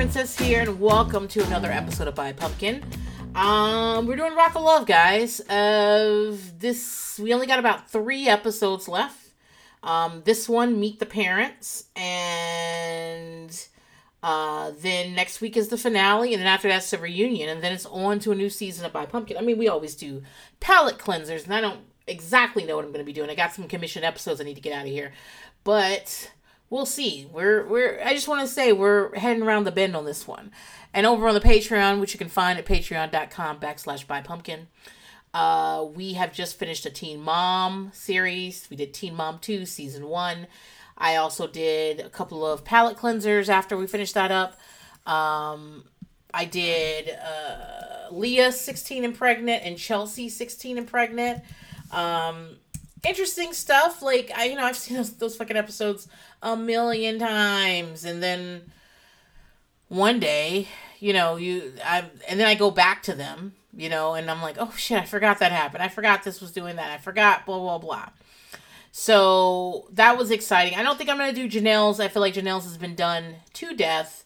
Princess here, and welcome to another episode of By Pumpkin. Um, we're doing Rock of Love, guys. Uh, this we only got about three episodes left. Um, this one, Meet the Parents, and uh, then next week is the finale, and then after that's the reunion, and then it's on to a new season of By Pumpkin. I mean, we always do palate cleansers, and I don't exactly know what I'm going to be doing. I got some commissioned episodes I need to get out of here, but we'll see. We're we're I just want to say we're heading around the bend on this one. And over on the Patreon, which you can find at patreon.com backslash by pumpkin, uh, we have just finished a Teen Mom series. We did Teen Mom 2, season one. I also did a couple of palate cleansers after we finished that up. Um, I did uh, Leah 16 and pregnant and Chelsea 16 and pregnant. Um, interesting stuff. Like I, you know, I've seen those, those fucking episodes a million times, and then one day, you know, you I and then I go back to them, you know, and I'm like, oh shit, I forgot that happened. I forgot this was doing that. I forgot blah blah blah. So that was exciting. I don't think I'm gonna do Jenelle's. I feel like Jenelle's has been done to death.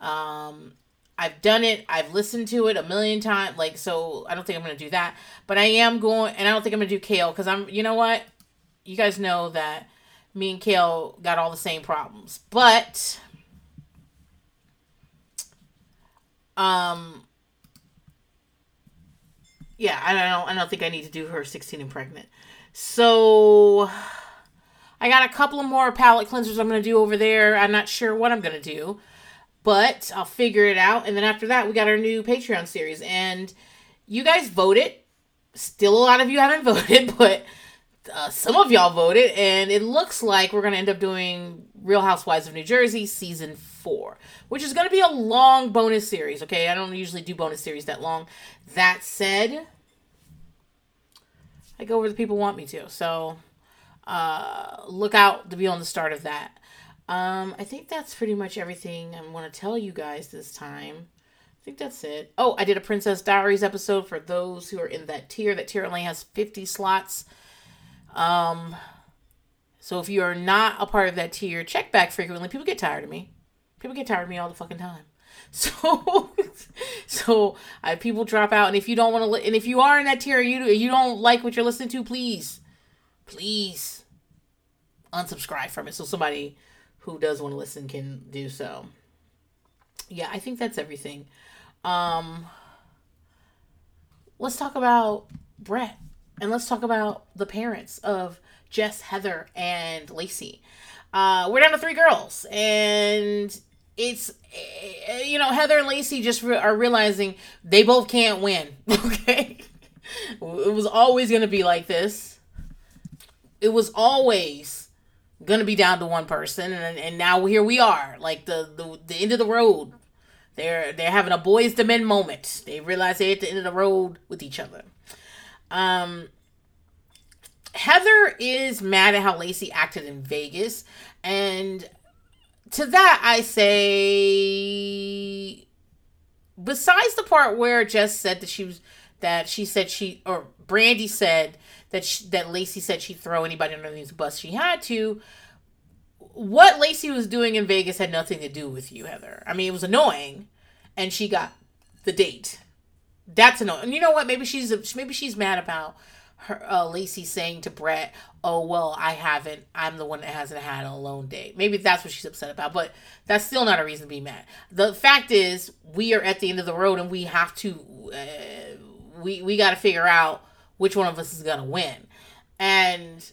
Um, I've done it. I've listened to it a million times. Like, so I don't think I'm going to do that. But I am going, and I don't think I'm going to do Kail because I'm, you know what? You guys know that me and Kail got all the same problems. But, um, yeah, I don't, I don't think I need to do her 16 and pregnant. So, I got a couple of more palate cleansers I'm going to do over there. I'm not sure what I'm going to do but I'll figure it out. And then after that, we got our new Patreon series. And you guys voted. Still, a lot of you haven't voted, but uh, some of y'all voted. And it looks like we're going to end up doing Real Housewives of New Jersey season four, which is going to be a long bonus series. Okay. I don't usually do bonus series that long. That said, I go where the people want me to. So uh, look out to be on the start of that. Um, I think that's pretty much everything I want to tell you guys this time. I think that's it. Oh, I did a Princess Diaries episode for those who are in that tier. That tier only has 50 slots. Um, so if you are not a part of that tier, check back frequently. People get tired of me. People get tired of me all the fucking time. So, so I people drop out, and if you don't want to, li- and if you are in that tier, you you don't like what you're listening to, please, please unsubscribe from it so somebody who does want to listen can do so. Yeah, I think that's everything. Um, let's talk about Bret and let's talk about the parents of Jess, Heather, and Lacey. Uh, we're down to three girls, and it's eh, you know Heather and Lacey just re- are realizing they both can't win. Okay, it was always gonna be like this. It was always gonna be down to one person, and and now here we are, like the the, the end of the road. They're they're having a Boyz II Men moment. They realize they're at the end of the road with each other. Um, Heather is mad at how Lacey acted in Vegas, and to that I say, besides the part where Jess said that she was that she said she or Brandy said that she, that Lacey said she'd throw anybody underneath the bus she had to. What Lacey was doing in Vegas had nothing to do with you, Heather. I mean, it was annoying, and she got the date. That's annoying. And you know what? Maybe she's maybe she's mad about her uh, Lacey saying to Bret, "Oh well, I haven't. I'm the one that hasn't had a alone date." Maybe that's what she's upset about, but that's still not a reason to be mad. The fact is, we are at the end of the road, and we have to. Uh, we we got to figure out which one of us is gonna win, and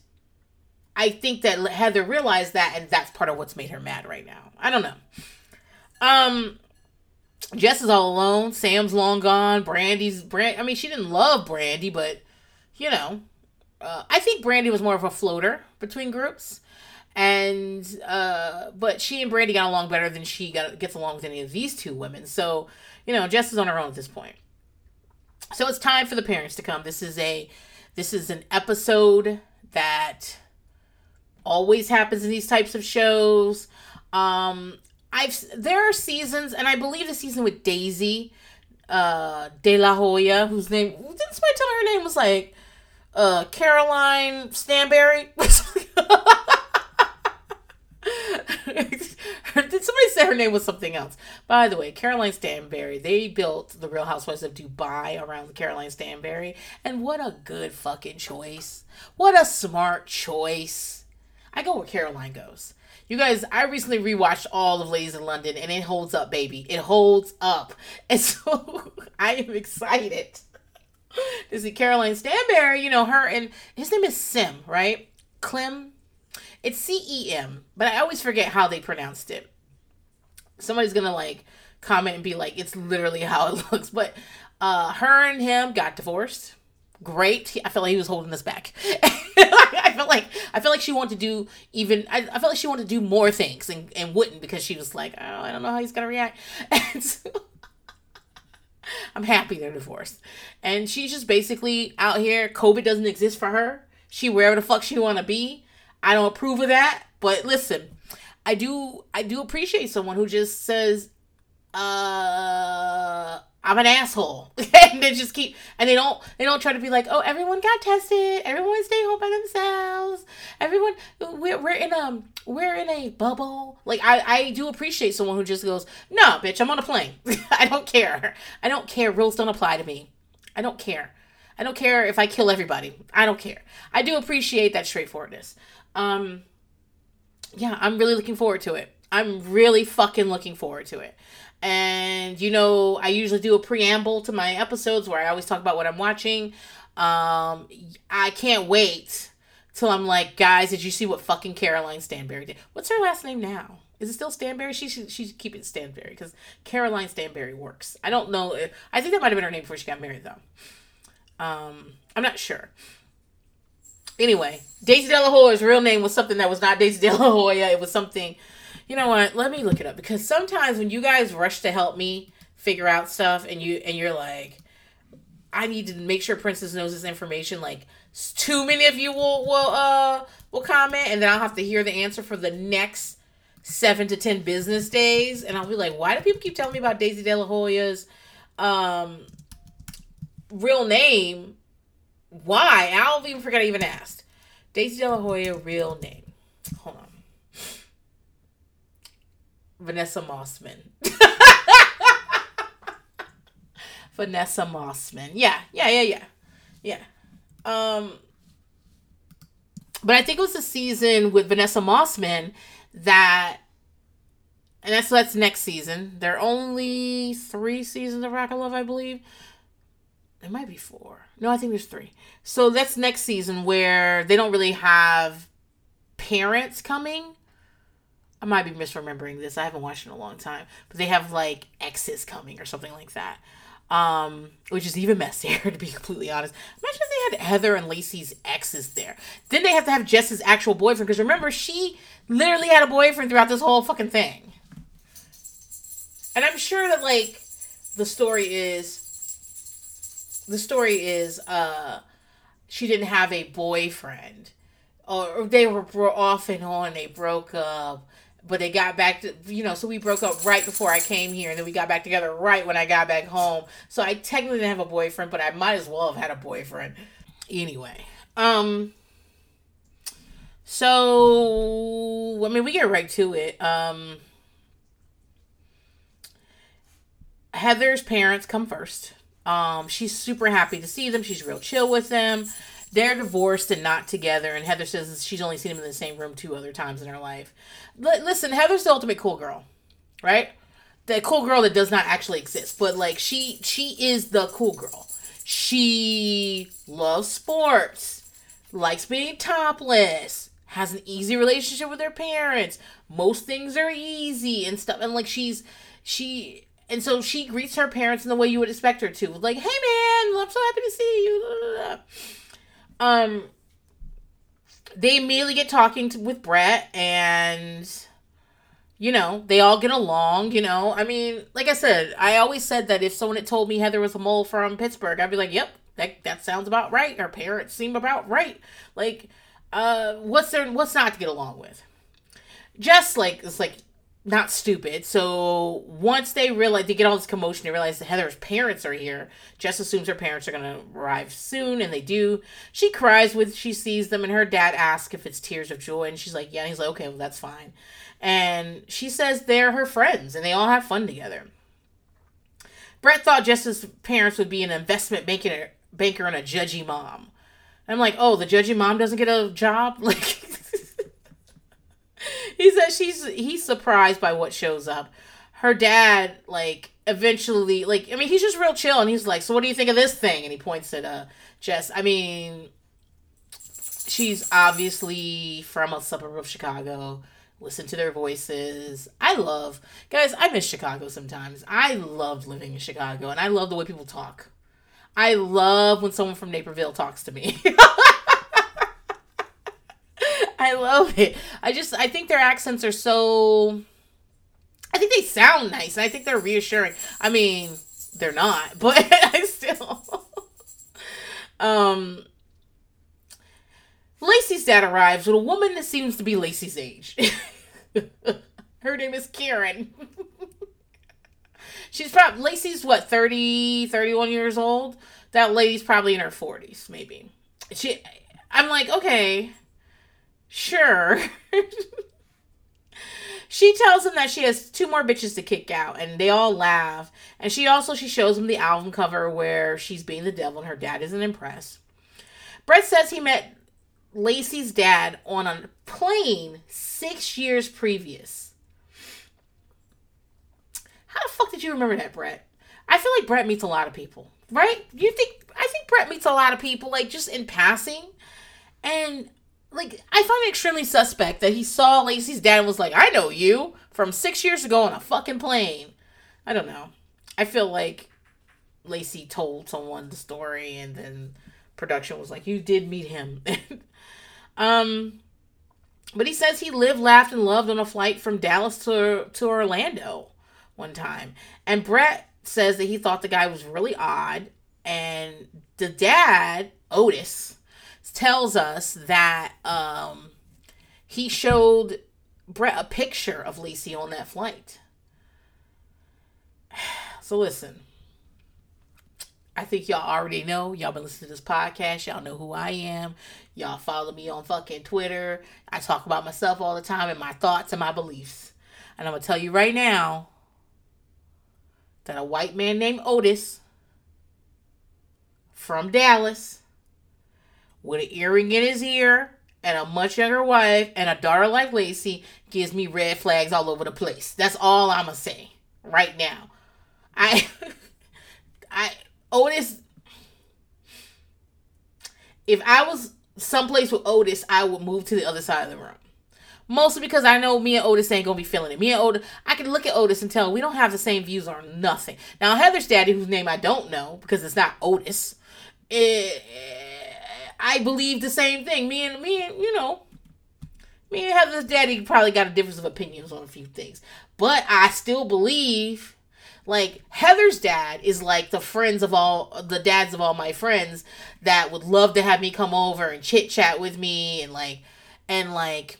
I think that Heather realized that, and that's part of what's made her mad right now. I don't know. Um, Jess is all alone. Sam's long gone. Brandy's Brand. I mean, she didn't love Brandy, but you know, uh, I think Brandy was more of a floater between groups, and uh, but she and Brandi got along better than she got gets along with any of these two women. So you know, Jess is on her own at this point. So it's time for the parents to come. This is a this is an episode that always happens in these types of shows. Um, I've there are seasons, and I believe the season with Daisy uh, De La Hoya, whose name didn't somebody tell her her name was like uh, Caroline Stanbury? Did somebody say her name was something else? By the way, Caroline Stanbury, they built the Real Housewives of Dubai around Caroline Stanbury. and what a good fucking choice. What a smart choice. I go where Caroline goes. You guys, I recently rewatched all of Ladies in London, and it holds up, baby. It holds up, and so I am excited to see Caroline Stanbury. You know her, and his name is Sim, right? Clem it's C E M, but I always forget how they pronounced it. Somebody's gonna like comment and be like, it's literally how it looks. But uh her and him got divorced. Great. I felt like he was holding us back. I felt like I felt like she wanted to do even I, I felt like she wanted to do more things and, and wouldn't because she was like, oh, I don't know how he's gonna react. And so, I'm happy they're divorced. And she's just basically out here. COVID doesn't exist for her. She wherever the fuck she wanna be. I don't approve of that, but listen, I do I do appreciate someone who just says, uh I'm an asshole. and they just keep and they don't they don't try to be like, oh everyone got tested, everyone stay home by themselves. Everyone we're we're in a we're in a bubble. Like I, I do appreciate someone who just goes, No, bitch, I'm on a plane. I don't care. I don't care. Rules don't apply to me. I don't care. I don't care if I kill everybody. I don't care. I do appreciate that straightforwardness. Um, yeah, I'm really looking forward to it. I'm really fucking looking forward to it. And you know, I usually do a preamble to my episodes where I always talk about what I'm watching. Um, I can't wait till I'm like, guys, did you see what fucking Caroline Stanbury did? What's her last name now? Is it still Stanbury? She she keep it Stanbury because Caroline Stanbury works. I don't know. I think that might have been her name before she got married though. Um, I'm not sure. Anyway, Daisy De La Hoya's real name was something that was not Daisy De La Hoya. It was something, you know what? Let me look it up because sometimes when you guys rush to help me figure out stuff and you and you're like, I need to make sure Princess knows this information. Like, too many of you will will uh will comment, and then I'll have to hear the answer for the next seven to ten business days, and I'll be like, why do people keep telling me about Daisy De La Hoya's um real name? Why? I'll even forget I even asked. Daisy De La Hoya, real name. Hold on. Vanessa Mossman. Vanessa Mossman. Yeah, yeah, yeah, yeah. Yeah. Um but I think it was the season with Vanessa Mossman that and that's that's next season. There are only three seasons of Rock of Love, I believe. It might be four. No, I think there's three. So that's next season where they don't really have parents coming. I might be misremembering this. I haven't watched in a long time. But they have like exes coming or something like that. Um, which is even messier to be completely honest. Imagine if they had Heather and Lacey's exes there. Then they have to have Jess's actual boyfriend because remember she literally had a boyfriend throughout this whole fucking thing. And I'm sure that like the story is the story is uh she didn't have a boyfriend or they were bro- off and on they broke up but they got back to you know so we broke up right before i came here and then we got back together right when i got back home so i technically didn't have a boyfriend but i might as well have had a boyfriend anyway um so i mean we get right to it um heather's parents come first um, she's super happy to see them. She's real chill with them. They're divorced and not together. And Heather says she's only seen him in the same room two other times in her life. L- listen, Heather's the ultimate cool girl, right? The cool girl that does not actually exist, but like she she is the cool girl. She loves sports, likes being topless, has an easy relationship with her parents. Most things are easy and stuff. And like she's she and so she greets her parents in the way you would expect her to. Like, hey man, I'm so happy to see you. Um they immediately get talking to, with Brett and you know, they all get along, you know. I mean, like I said, I always said that if someone had told me Heather was a mole from Pittsburgh, I'd be like, "Yep, that that sounds about right." Her parents seem about right. Like, uh, what's there? What's not to get along with? Just like it's like not stupid. So once they realize they get all this commotion, they realize that Heather's parents are here. Jess assumes her parents are gonna arrive soon, and they do. She cries when she sees them, and her dad asks if it's tears of joy, and she's like, "Yeah." And he's like, "Okay, well that's fine." And she says they're her friends, and they all have fun together. Bret thought Jess's parents would be an investment banker, banker and a judgy mom. I'm like, oh, the judgy mom doesn't get a job, like he says she's he's surprised by what shows up. Her dad, like, eventually, like, I mean, he's just real chill, and he's like, "So what do you think of this thing?" And he points at uh Jess. I mean, she's obviously from a suburb of Chicago. Listen to their voices. I love guys. I miss Chicago sometimes. I love living in Chicago, and I love the way people talk. I love when someone from Naperville talks to me. I love it. I just I think their accents are so I think they sound nice. And I think they're reassuring. I mean, they're not, but I still um Lacey's dad arrives with a woman that seems to be Lacey's age. Her name is Karen. She's probably Lacey's what 30 31 years old. That lady's probably in her 40s maybe. She I'm like, okay, Sure. she tells him that she has two more bitches to kick out and they all laugh. And she also she shows him the album cover where she's being the devil and her dad isn't impressed. Bret says he met lacey's dad on a plane six years previous. How the fuck did you remember that bret? I feel like bret meets a lot of people right? You think i think bret meets a lot of people like just in passing. And like I find it extremely suspect that he saw Lacey's dad and was like, "I know you from six years ago on a fucking plane." I don't know. I feel like Lacey told someone the story, and then production was like, "You did meet him." um, but he says he lived, laughed, and loved on a flight from Dallas to to Orlando one time, and Bret says that he thought the guy was really odd, and the dad Otis tells us that um, he showed Bret a picture of Lacey on that flight. So listen, I think y'all already know. Y'all been listening to this podcast. Y'all know who I am. Y'all follow me on fucking Twitter. I talk about myself all the time and my thoughts and my beliefs. And I'm gonna tell you right now that a white man named Otis from Dallas with an earring in his ear and a much younger wife and a daughter like Lacey gives me red flags all over the place. That's all I'm gonna say right now. I, I Otis. If I was someplace with Otis, I would move to the other side of the room. Mostly because I know me and Otis ain't gonna be feeling it. Me and Otis, I can look at Otis and tell we don't have the same views on nothing. Now Heather's daddy, whose name I don't know because it's not Otis, it, eh, I believe the same thing. Me and me and you know, me and Heather's daddy probably got a difference of opinions on a few things, but I still believe. Like Heather's dad is like the friends of all the dads of all my friends that would love to have me come over and chit chat with me and like and like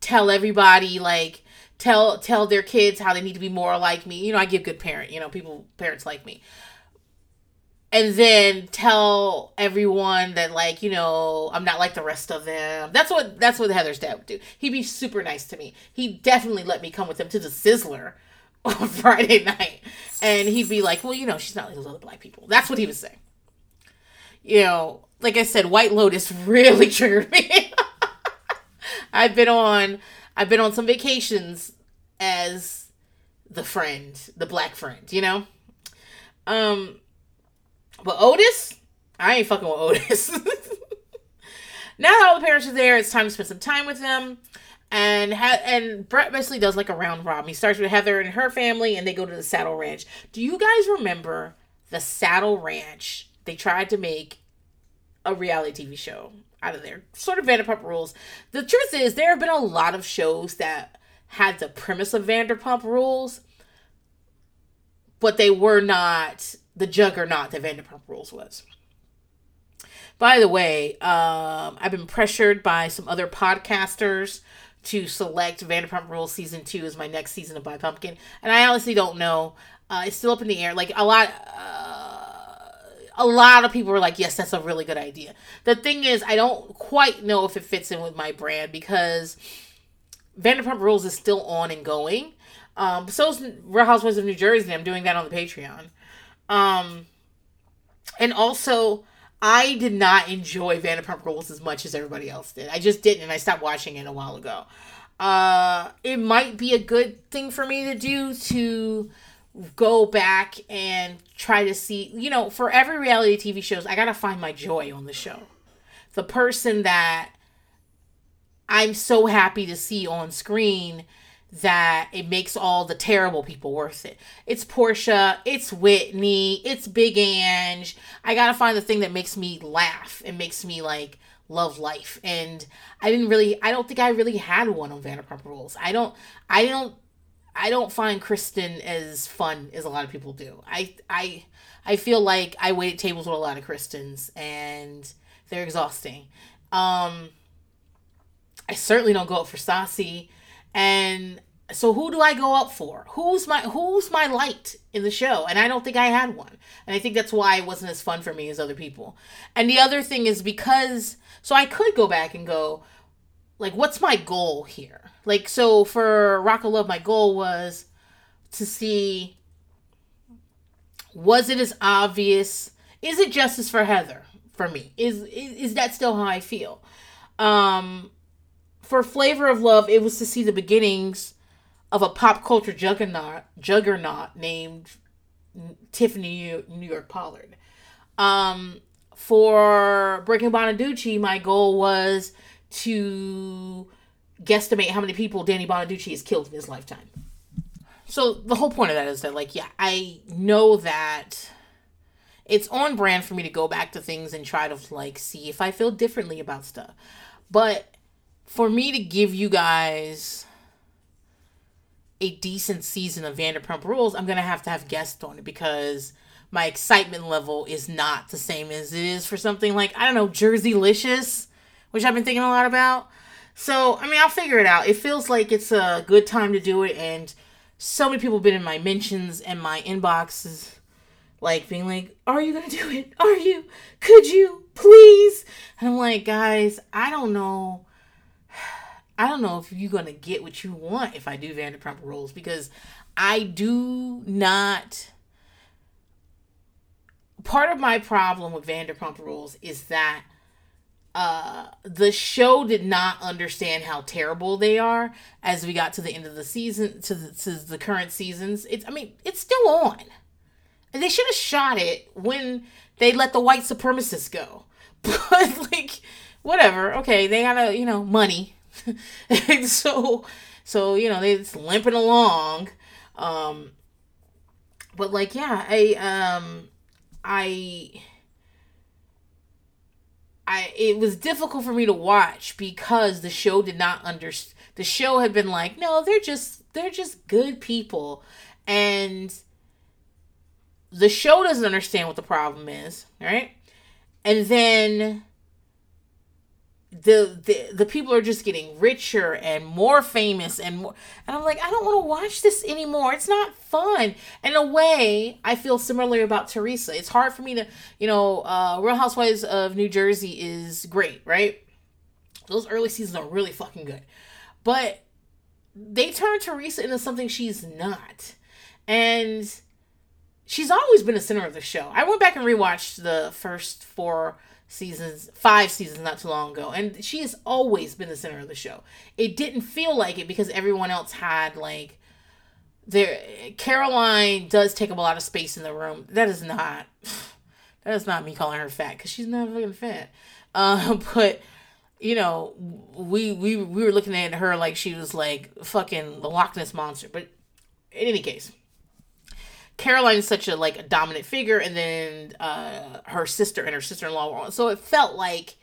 tell everybody like tell tell their kids how they need to be more like me. You know, I give good parent, you know, people parents like me and then tell everyone that like you know i'm not like the rest of them. That's what that's what heather's dad would do. He'd be super nice to me. He definitely let me come with him to the sizzler on friday night. And he'd be like well you know she's not like those other black people. That's what he was saying you know like i said white lotus really triggered me. I've been on i've been on some vacations as the friend the black friend you know? Um but Otis, I ain't fucking with Otis. now that all the parents are there, it's time to spend some time with them. And ha- and Bret basically does like a round robin. He starts with Heather and her family, and they go to the Saddle Ranch. Do you guys remember the Saddle Ranch? They tried to make a reality TV show out of there, sort of Vanderpump Rules. The truth is, there have been a lot of shows that had the premise of Vanderpump Rules, but they were not the juggernaut that Vanderpump Rules was. By the way, um, I've been pressured by some other podcasters to select Vanderpump Rules season two as my next season of By Pumpkin, and I honestly don't know. Uh, it's still up in the air. Like a lot, uh, a lot of people are like, "Yes, that's a really good idea." The thing is, I don't quite know if it fits in with my brand because Vanderpump Rules is still on and going. Um, so is Real Housewives of New Jersey. I'm doing that on the Patreon. Um, and also, I did not enjoy Vanderpump Rules as much as everybody else did. I just didn't, and I stopped watching it a while ago. Uh, it might be a good thing for me to do to go back and try to see, you know, for every reality TV shows, I gotta find my joy on the show. The person that I'm so happy to see on screen that it makes all the terrible people worth it. It's Porsha, it's Whitney, it's Big Ange. I gotta find the thing that makes me laugh and makes me like love life. And I didn't really, I don't think I really had one on Vanderpump Rules. I don't, I don't, I don't find Kristen as fun as a lot of people do. I, I, I feel like I waited tables with a lot of Kristens and they're exhausting. Um, I certainly don't go up for Stassi. And so who do I go up for? Who's my who's my light in the show? And I don't think I had one. And I think that's why it wasn't as fun for me as other people. And the other thing is because so I could go back and go like what's my goal here? Like so for Rock of Love my goal was to see was it as obvious? Is it justice for Heather for me? Is is, is that still how I feel? Um for Flavor of Love, it was to see the beginnings of a pop culture juggernaut, juggernaut named Tiffany New York Pollard. Um, for Breaking Bonaduce, my goal was to guesstimate how many people Danny Bonaduce has killed in his lifetime. So the whole point of that is that, like, yeah, I know that it's on brand for me to go back to things and try to like see if I feel differently about stuff. But for me to give you guys a decent season of Vanderpump Rules, I'm gonna have to have guests on it because my excitement level is not the same as it is for something like I don't know Jerseylicious, which I've been thinking a lot about. So I mean, I'll figure it out. It feels like it's a good time to do it, and so many people have been in my mentions and my inboxes, like being like, "Are you gonna do it? Are you? Could you please?" And I'm like, guys, I don't know I don't know if you're gonna get what you want if I do Vanderpump Rules because I do not. Part of my problem with Vanderpump Rules is that uh, the show did not understand how terrible they are as we got to the end of the season to the, to the current seasons. It's I mean it's still on, and they should have shot it when they let the white supremacists go. But like whatever, okay, they got a you know money and so so you know just limping along um but like yeah i um i i it was difficult for me to watch because the show did not understand the show had been like no they're just they're just good people and the show doesn't understand what the problem is right? And then the, the the people are just getting richer and more famous and more and I'm like I don't want to watch this anymore. It's not fun. In a way, I feel similarly about Teresa. It's hard for me to, you know, uh Real Housewives of New Jersey is great, right? Those early seasons are really fucking good. But they turn Teresa into something she's not. And she's always been the center of the show. I went back and rewatched the first four seasons, five seasons not too long ago, and she has always been the center of the show. It didn't feel like it because everyone else had like there. Caroline does take up a lot of space in the room. That is not. That is not me calling her fat because she's not fucking fat. Uh, but you know, we we we were looking at her like she was like fucking the Loch Ness monster. But in any case, Caroline is such a like a dominant figure, and then uh, her sister and her sister in law. So it felt like,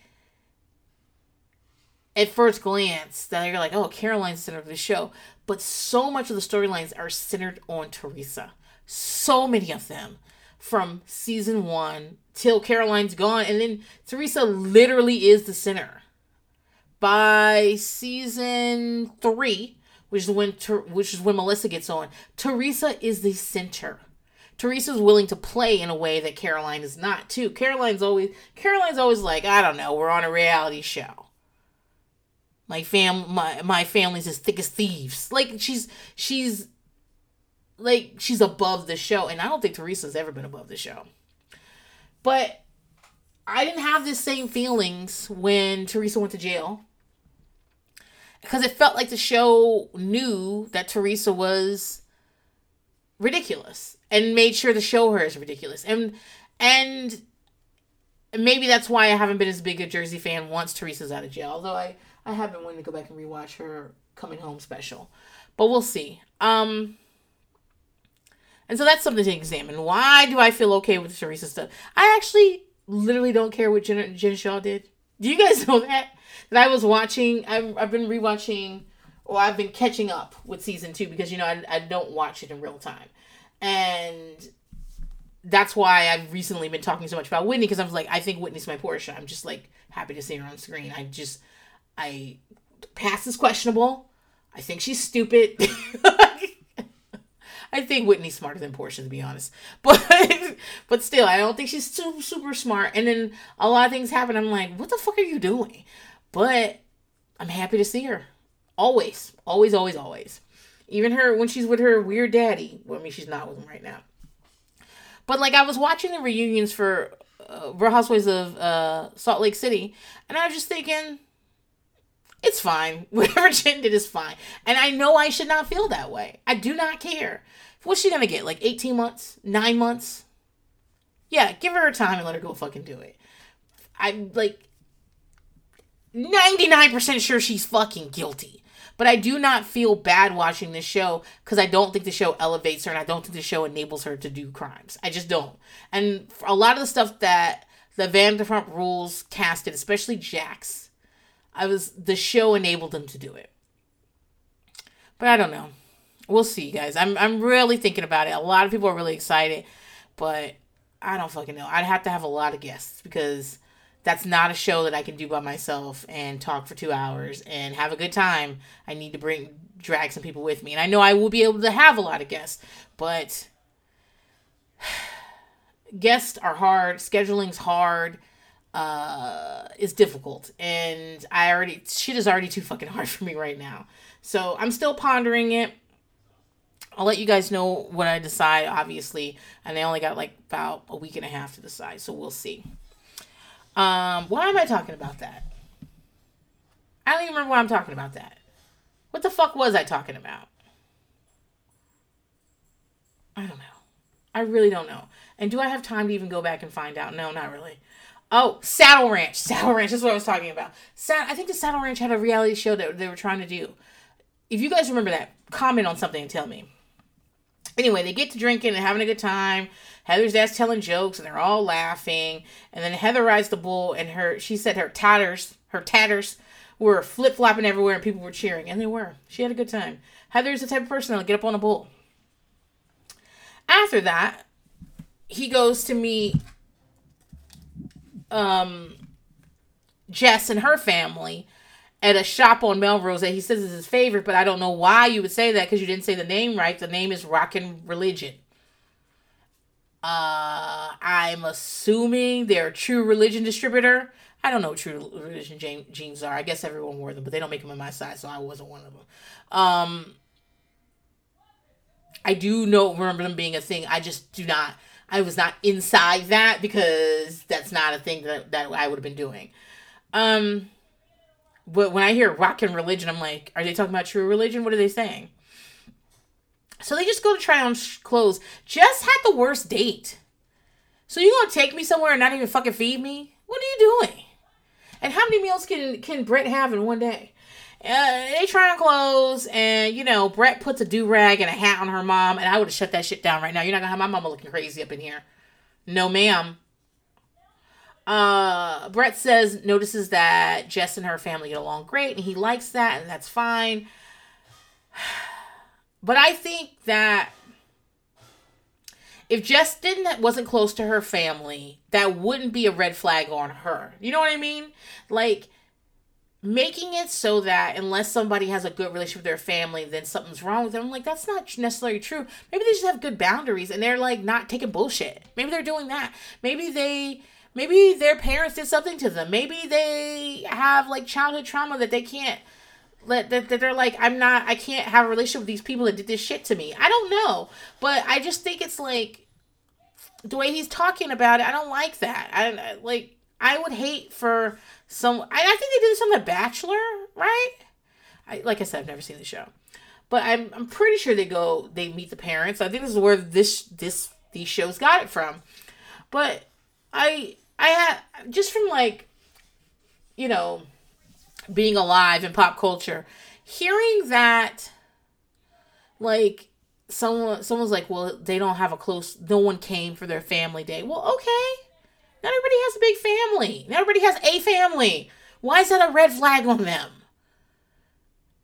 at first glance, that you're like, oh, Caroline's center of the show. But so much of the storylines are centered on Teresa. So many of them, from season one till Caroline's gone, and then Teresa literally is the center. by season three, which is when which is when Melissa gets on, Teresa is the center. Teresa's willing to play in a way that Caroline is not too. Caroline's always Caroline's always like, I don't know, we're on a reality show. My fam my my family's as thick as thieves. Like she's she's like she's above the show. And I don't think Teresa's ever been above the show. But I didn't have the same feelings when Teresa went to jail. Because it felt like the show knew that Teresa was ridiculous and made sure to show her as ridiculous. And and maybe that's why I haven't been as big a Jersey fan once Teresa's out of jail. Although I, I have been wanting to go back and rewatch her coming home special. But we'll see. Um and so that's something to examine. Why do I feel okay with Teresa stuff? I actually literally don't care what Jen, Jen Shah did. Do you guys know that? That I was watching, I've, I've been rewatching, or I've been catching up with season two because, you know, I, I don't watch it in real time. And that's why I've recently been talking so much about Whitney because I was like, I think Whitney's my Porsha. I'm just like happy to see her on screen. I just, I, past is questionable. I think she's stupid. I think Whitney's smarter than Porsha, to be honest. But but still, I don't think she's super super smart. And then a lot of things happen. I'm like, what the fuck are you doing? But I'm happy to see her. Always, always, always, always. Even her when she's with her weird daddy. Well, I mean, she's not with him right now. But like, I was watching the reunions for uh, Real Housewives of uh, Salt Lake City, and I was just thinking, it's fine. Whatever Jen did is fine. And I know I should not feel that way. I do not care. What's she gonna get? Like 18 months? Nine months? Yeah, give her time and let her go fucking do it. I'm like 99% sure she's fucking guilty. But I do not feel bad watching this show because I don't think the show elevates her and I don't think the show enables her to do crimes. I just don't. And a lot of the stuff that the Vanderpump Rules casted, especially Jax, I was the show enabled them to do it. But I don't know. We'll see, guys. I'm I'm really thinking about it. A lot of people are really excited, but I don't fucking know. I'd have to have a lot of guests because that's not a show that I can do by myself and talk for two hours and have a good time. I need to bring drag some people with me, and I know I will be able to have a lot of guests, but guests are hard. Scheduling's hard uh is difficult. And i already shit is already too fucking hard for me right now. So i'm still pondering it. I'll let you guys know when i decide obviously. And i only got like about a week and a half to decide so we'll see. Um why am i talking about that? I don't even remember why i'm talking about that. What the fuck was i talking about? I don't know. I really don't know. And do i have time to even go back and find out? No not really Oh, Saddle Ranch. Saddle Ranch. That's what I was talking about. I think the Saddle Ranch had a reality show that they were trying to do. If you guys remember that, comment on something and tell me. Anyway, they get to drinking and having a good time. Heather's dad's telling jokes and they're all laughing. And then Heather rides the bull and her she said her tatters, her tatters were flip flopping everywhere and people were cheering. And they were. She had a good time. Heather's the type of person that'll get up on a bull. After that, he goes to meet um, Jess and her family at a shop on Melrose that he says is his favorite, but I don't know why you would say that because you didn't say the name right. The name is Rockin' Religion. Uh, I'm assuming they're a true religion distributor. I don't know what true religion jeans are. I guess everyone wore them, but they don't make them in my size, so I wasn't one of them. Um, I do know remember them being a thing. I just do not I was not inside that because that's not a thing that, that I would have been doing. Um, but when I hear rock and religion, I'm like, are they talking about true religion? What are they saying? So they just go to try on sh- clothes. Just had the worst date. So you gonna take me somewhere and not even fucking feed me? What are you doing? And how many meals can can Bret have in one day? Uh, they try on clothes, and you know, Bret puts a do rag and a hat on her mom, and I would have shut that shit down right now. You're not gonna have my mama looking crazy up in here. No, ma'am. Uh, Bret says notices that Jess and her family get along great, and he likes that, and that's fine. But I think that if Jess didn't wasn't close to her family, that wouldn't be a red flag on her. You know what I mean? Like making it so that unless somebody has a good relationship with their family, then something's wrong with them. I'm like, that's not necessarily true. Maybe they just have good boundaries and they're like not taking bullshit. Maybe they're doing that. Maybe they maybe their parents did something to them. Maybe they have like childhood trauma that they can't let that, that they're like, I'm not I can't have a relationship with these people that did this shit to me. I don't know. But I just think it's like the way he's talking about it, I don't like that. I like I would hate for some. I, I think they did this on The Bachelor, right? I, like I said, I've never seen the show, but I'm I'm pretty sure they go they meet the parents. I think this is where this this these shows got it from. But I I had just from like you know being alive in pop culture, hearing that like someone someone's like, well, they don't have a close. No one came for their family day. Well, okay not everybody has a big family. Not everybody has a family. Why is that a red flag on them?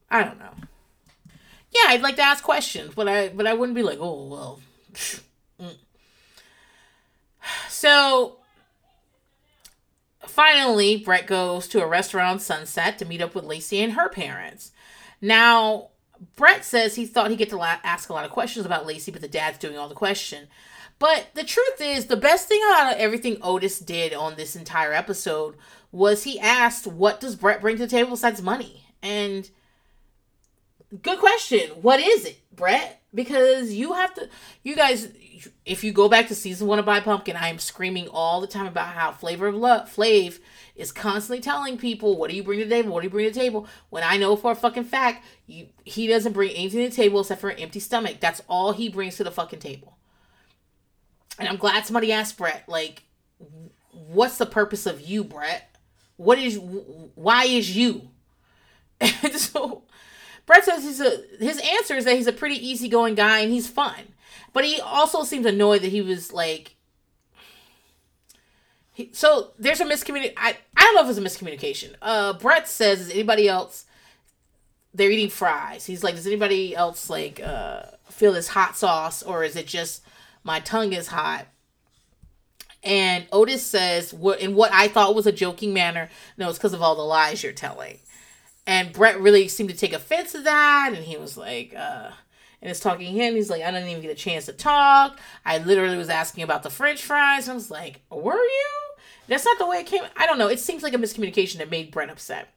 I don't know. Yeah, I'd like to ask questions, but I but I wouldn't be like, oh well. So finally, Bret goes to a restaurant Sunset to meet up with Lacey and her parents. Now, Bret says he thought he'd get to la- ask a lot of questions about Lacey, but the dad's doing all the question. But the truth is, the best thing out of everything Otis did on this entire episode was he asked, What does Bret bring to the table besides money? And good question. What is it, Bret? Because you have to, you guys, if you go back to season one of By Pumpkin, I am screaming all the time about how Flavor of Love, Flav is constantly telling people, What do you bring to the table? What do you bring to the table? When I know for a fucking fact, you, he doesn't bring anything to the table except for an empty stomach. That's all he brings to the fucking table. And I'm glad somebody asked Bret, like, what's the purpose of you, Bret? What is, why is you? And so Bret says he's a, his answer is that he's a pretty easygoing guy and he's fun. But he also seems annoyed that he was like, he, so there's a miscommunication. I, I don't know if it's a miscommunication. Uh, Bret says, is anybody else, they're eating fries. He's like, does anybody else like, uh, feel this hot sauce or is it just my tongue is hot. And Otis says, what in what I thought was a joking manner, no, it's because of all the lies you're telling. And Bret really seemed to take offense to that, and he was like, uh, and it's talking to him. He's like, I didn't even get a chance to talk. I literally was asking about the French fries. And I was like, Were you? That's not the way it came. I don't know. It seems like a miscommunication that made Bret upset.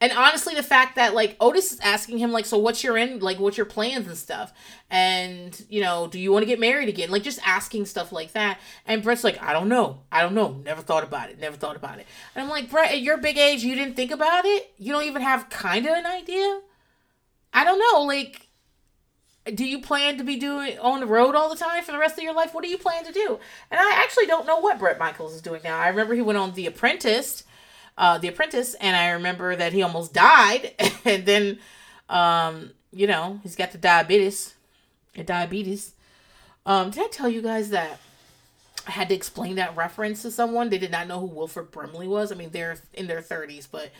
And honestly, the fact that like Otis is asking him like, so what's your end, like, what's your plans and stuff, and you know, do you want to get married again? Like, just asking stuff like that. And Bret's like, I don't know, I don't know, never thought about it, never thought about it. And I'm like, Bret, at your big age, you didn't think about it. You don't even have kind of an idea. I don't know, like. Do you plan to be doing on the road all the time for the rest of your life? What do you plan to do? And I actually don't know what Bret Michaels is doing now. I remember he went on The Apprentice, uh, The Apprentice, and I remember that he almost died, and then, um, you know, he's got the diabetes, the diabetes. Um, did I tell you guys that I had to explain that reference to someone? They did not know who Wilford Brimley was. I mean, they're in their thirties, but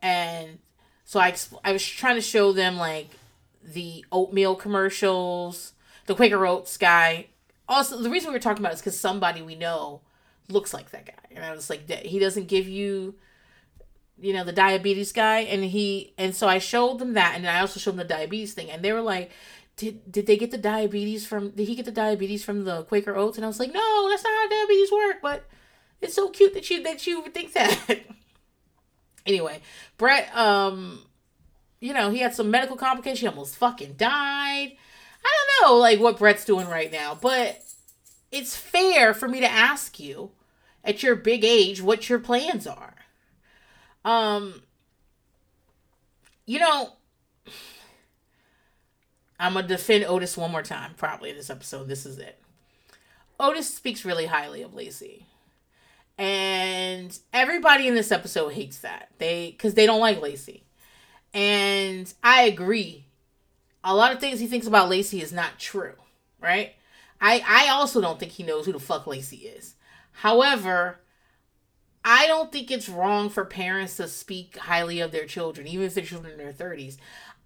and so I I was trying to show them like the oatmeal commercials, the Quaker Oats guy. Also, the reason we were talking about is because somebody we know looks like that guy, and I was like, he doesn't give you you know, the diabetes guy, and he and so I showed them that, and I also showed them the diabetes thing, and they were like, "Did did they get the diabetes from? Did he get the diabetes from the Quaker Oats?" And I was like, "No, that's not how diabetes work." But it's so cute that you that you would think that. anyway, Bret, um, you know, he had some medical complications. He almost fucking died. I don't know, like what Bret's doing right now, but it's fair for me to ask you at your big age what your plans are. Um, you know, I'm gonna defend Otis one more time, probably in this episode. This is it. Otis speaks really highly of Lacey. And everybody in this episode hates that. They because they don't like Lacey. And I agree. A lot of things he thinks about Lacey is not true, right? I I also don't think he knows who the fuck Lacey is. However, I don't think it's wrong for parents to speak highly of their children, even if their children in their 30s.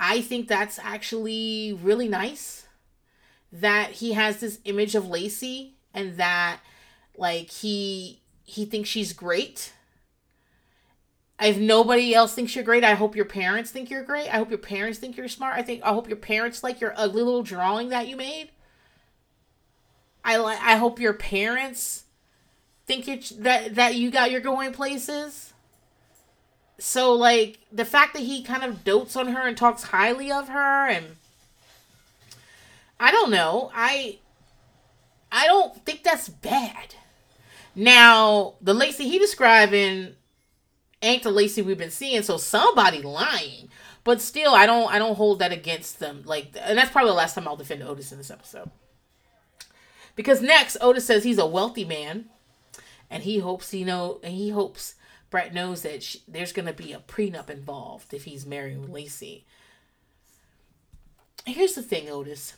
I think that's actually really nice that he has this image of Lacey and that like he he thinks she's great. if nobody else thinks you're great, I hope your parents think you're great. I hope your parents think you're smart. I think I hope your parents like your ugly little drawing that you made. I like I hope your parents think it that that you got you're going places. So like the fact that he kind of dotes on her and talks highly of her and I don't know. I I don't think that's bad. Now, the Lacey he describing ain't the Lacey we've been seeing, so somebody lying. But still, I don't I don't hold that against them. Like and that's probably the last time I'll defend Otis in this episode. Because next, Otis says he's a wealthy man, and he hopes he know and he hopes Bret knows that she, there's to be a prenup involved if he's marrying Lacey. Here's the thing, Otis.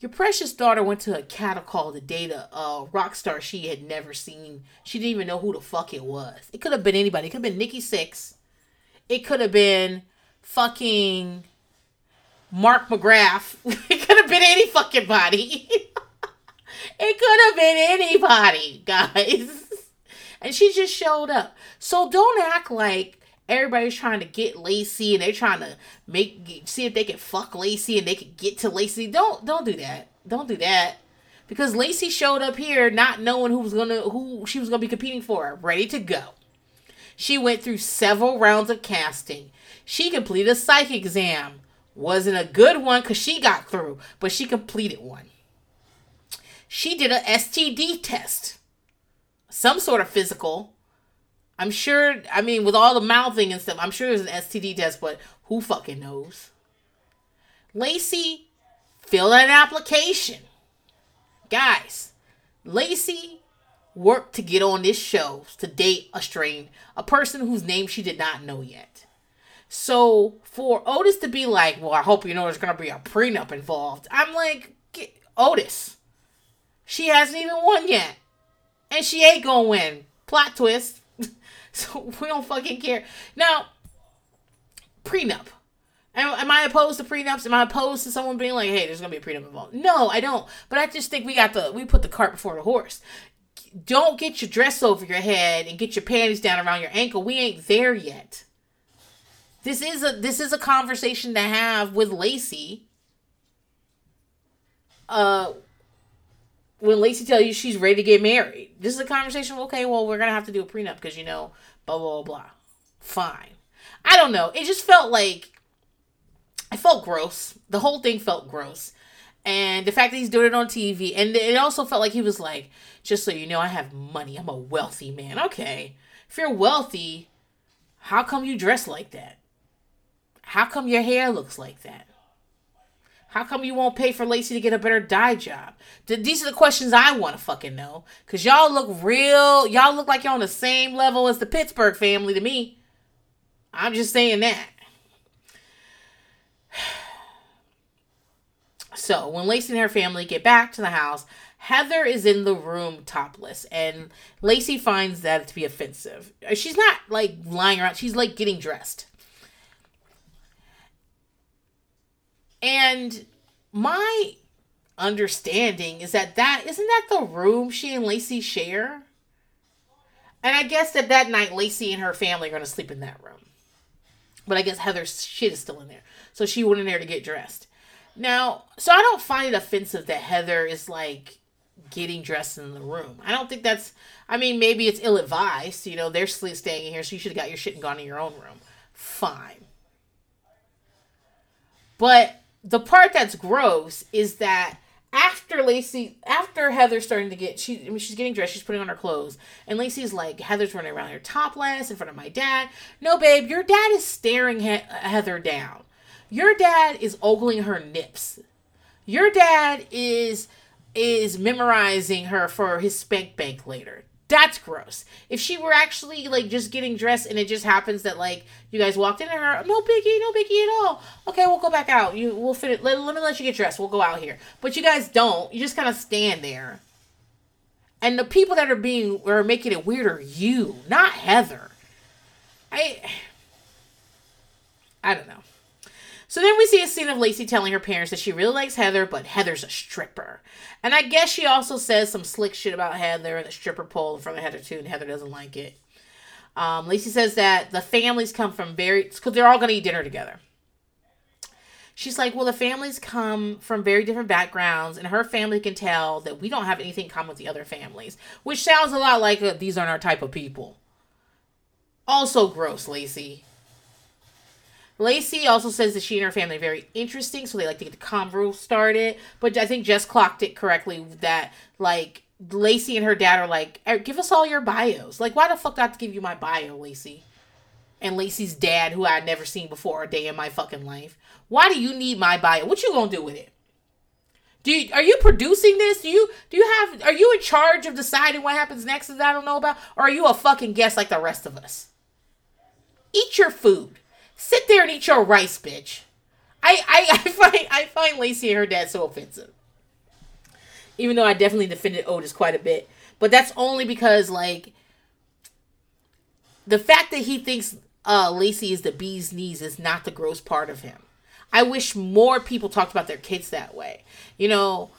Your precious daughter went to a cattle call to date a, a rock star she had never seen. She didn't even know who the fuck it was. It could have been anybody. It could have been Nikki Sixx. It could have been fucking Mark McGrath. It could have been any fucking body. it could have been anybody, guys. And she just showed up. So don't act like everybody's trying to get Lacey and they're trying to make see if they can fuck Lacey and they can get to Lacey. Don't don't do that. Don't do that. Because Lacey showed up here not knowing who was gonna who she was gonna be competing for, ready to go. She went through several rounds of casting. She completed a psych exam. Wasn't a good one because she got through, but she completed one. She did a STD test, some sort of physical I'm sure, I mean, with all the mouthing and stuff, I'm sure there's an STD test, but who fucking knows? Lacey, fill an application. Guys, Lacey worked to get on this show to date a strain, a person whose name she did not know yet. So for Otis to be like, well, I hope you know there's going to be a prenup involved, I'm like, Otis, she hasn't even won yet. And she ain't to win. Plot twist. So we don't fucking care. Now, prenup. Am, am I opposed to prenups? Am I opposed to someone being like, "Hey, there's gonna be a prenup involved"? No, I don't. But I just think we got the we put the cart before the horse. Don't get your dress over your head and get your panties down around your ankle. We ain't there yet. This is a this is a conversation to have with Lacey. Uh, when Lacey tell you she's ready to get married, this is a conversation. Okay, well, we're gonna have to do a prenup because you know, blah blah blah. Fine. I don't know. It just felt like I felt gross. The whole thing felt gross. And the fact that he's doing it on TV, and it also felt like he was like, just so you know, I have money. I'm a wealthy man. Okay. If you're wealthy, how come you dress like that? How come your hair looks like that? How come you won't pay for Lacey to get a better dye job? These are the questions I want to fucking know. Cause y'all look real. Y'all look like you're on the same level as the Pittsburgh family to me. I'm just saying that. So when Lacey and her family get back to the house, Heather is in the room topless, and Lacey finds that to be offensive. She's not like lying around, she's like getting dressed. And my understanding is that that isn't that the room she and Lacey share? And I guess that that night Lacey and her family are going to sleep in that room. But I guess Heather's shit is still in there. So she went in there to get dressed. Now, so I don't find it offensive that Heather is like getting dressed in the room. I don't think that's I mean, maybe it's ill advised. You know, they're staying in here, so you should have got your shit and gone in your own room. Fine. But the part that's gross is that after Lacey, after Heather's starting to get, she, I mean, she's getting dressed, she's putting on her clothes, and Lacey's like, Heather's running around here topless in front of my dad. No, babe, your dad is staring he- Heather down. Your dad is ogling her nips. Your dad is is memorizing her for his spank bank later. That's gross. If she were actually like just getting dressed and it just happens that like you guys walked in her, no biggie, no biggie at all. Okay, we'll go back out. You we'll fit it. Let, let me let you get dressed. We'll go out here. But you guys don't. You just kind of stand there. And the people that are being are making it weird are you, not Heather. I I don't know. So then we see a scene of Lacey telling her parents that she really likes Heather, but Heather's a stripper. And I guess she also says some slick shit about Heather and the stripper pole in front of Heather too, and Heather doesn't like it. Um, Lacey says that the families come from very because they're all going to eat dinner together. She's like, well, the families come from very different backgrounds, and her family can tell that we don't have anything in common with the other families, which sounds a lot like uh, these aren't our type of people. Also gross, Lacey. Lacey also says that she and her family are very interesting, so they like to get the convo started. But I think Jess clocked it correctly that like Lacey and her dad are like, give us all your bios. Like, why the fuck have to give you my bio, Lacey? And Lacey's dad, who I had never seen before a day in my fucking life. Why do you need my bio? What you gonna do with it? Do you, are you producing this? Do you do you have are you in charge of deciding what happens next that I don't know about? Or are you a fucking guest like the rest of us? Eat your food. Sit there and eat your rice, bitch. I, I, I find I find Lacey and her dad so offensive. Even though I definitely defended Otis quite a bit. But that's only because like the fact that he thinks uh Lacey is the bee's knees is not the gross part of him. I wish more people talked about their kids that way. You know,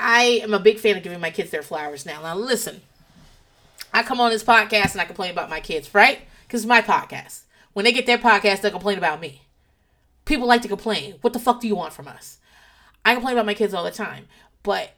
I am a big fan of giving my kids their flowers now. Now listen, I come on this podcast and I complain about my kids, right? Because it's my podcast. When they get their podcast, they'll complain about me. People like to complain. What the fuck do you want from us? I complain about my kids all the time, but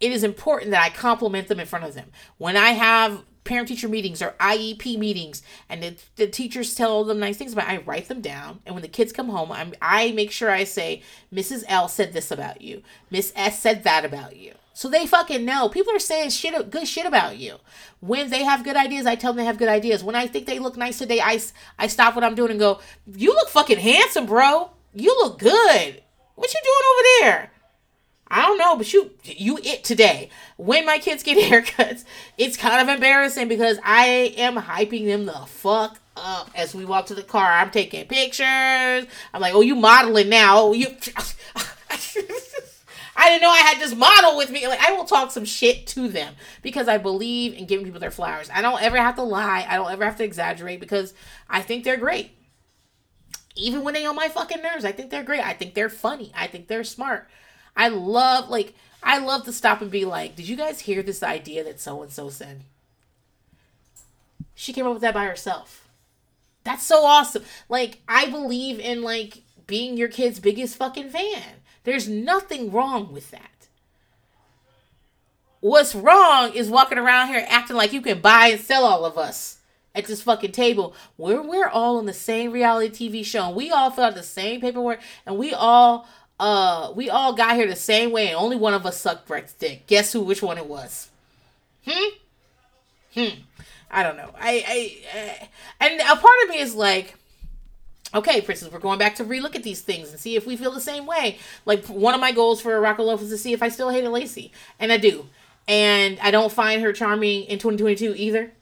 it is important that I compliment them in front of them. When I have parent teacher meetings or IEP meetings and the, the teachers tell them nice things about I write them down. And when the kids come home, I'm, I make sure I say, Mrs. L said this about you. Miss S said that about you. So they fucking know. People are saying shit, good shit about you. When they have good ideas, I tell them they have good ideas. When I think they look nice today, I, I stop what I'm doing and go, you look fucking handsome, bro. You look good. What you doing over there? I don't know, but you you it today. When my kids get haircuts, it's kind of embarrassing because I am hyping them the fuck up as we walk to the car. I'm taking pictures. I'm like, oh, you modeling now? Oh, you. I didn't know I had this model with me. Like I will talk some shit to them because I believe in giving people their flowers. I don't ever have to lie. I don't ever have to exaggerate because I think they're great. Even when they on my fucking nerves, I think they're great. I think they're funny. I think they're smart. I love like I love to stop and be like, "Did you guys hear this idea that so and so said?" She came up with that by herself. That's so awesome. Like I believe in like being your kid's biggest fucking fan. There's nothing wrong with that. What's wrong is walking around here acting like you can buy and sell all of us at this fucking table. We're we're all on the same reality TV show. And we all fill out the same paperwork, and we all uh we all got here the same way, and only one of us sucked Bret's dick. Guess who? Which one it was? Hmm. Hmm. I don't know. I I, I and a part of me is like okay, Princess, we're going back to relook at these things and see if we feel the same way. Like one of my goals for Rock Love was to see if I still hated Lacey, and I do. And I don't find her charming in 2022 either.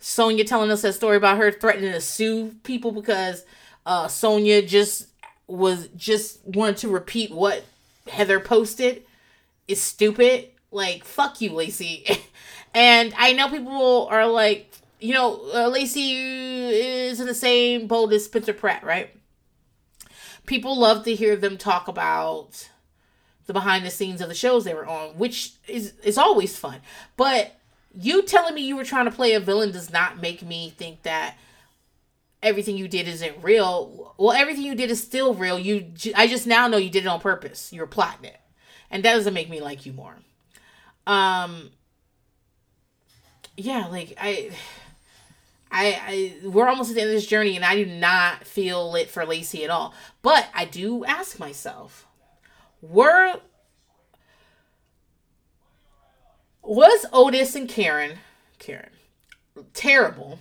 Sonja telling us that story about her threatening to sue people because uh, Sonja just was just wanted to repeat what Heather posted is stupid. Like fuck you, Lacey. and I know people are like, you know, uh, Lacey is in the same boat as Spencer Pratt, right? People love to hear them talk about the behind the scenes of the shows they were on, which is is always fun. But you telling me you were trying to play a villain does not make me think that everything you did isn't real. Well, everything you did is still real. You, I just now know you did it on purpose. You were plotting it, and that doesn't make me like you more. Um, yeah, like I I, I we're almost at the end of this journey and I do not feel it for Lacey at all. But I do ask myself, were was Otis and Karen Karen terrible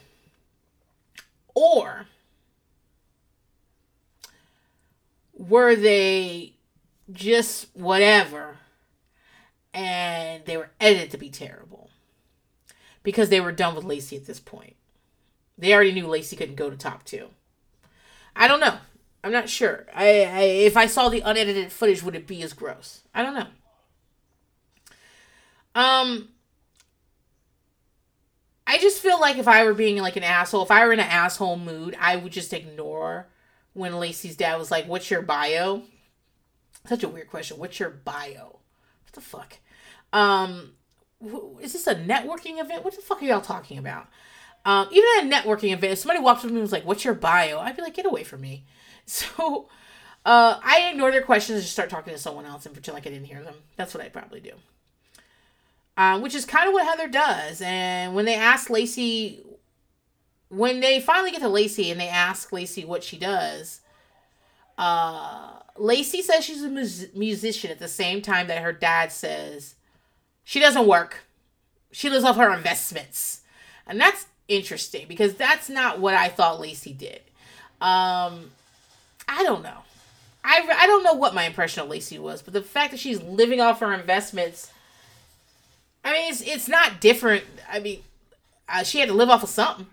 or were they just whatever and they were edited to be terrible because they were done with Lacey at this point. They already knew Lacey couldn't go to top two. I don't know. I'm not sure. I, I if I saw the unedited footage, would it be as gross? I don't know. Um, I just feel like if I were being like an asshole, if I were in an asshole mood, I would just ignore when Lacey's dad was like, "What's your bio?" Such a weird question. What's your bio? What the fuck? Um, is this a networking event? What the fuck are y'all talking about? Um, even at a networking event, if somebody walked up to me and was like, "What's your bio?" I'd be like, "Get away from me." So uh, I ignore their questions and just start talking to someone else and pretend like I didn't hear them. That's what I probably do. Uh, which is kind of what Heather does. And when they ask Lacey, when they finally get to Lacey and they ask Lacey what she does, uh, Lacey says she's a mus- musician at the same time that her dad says she doesn't work. She lives off her investments. And that's interesting because that's not what I thought Lacey did. Um, I don't know. I, I don't know what my impression of Lacey was, but the fact that she's living off her investments, I mean, it's it's not different. I mean, uh, she had to live off of something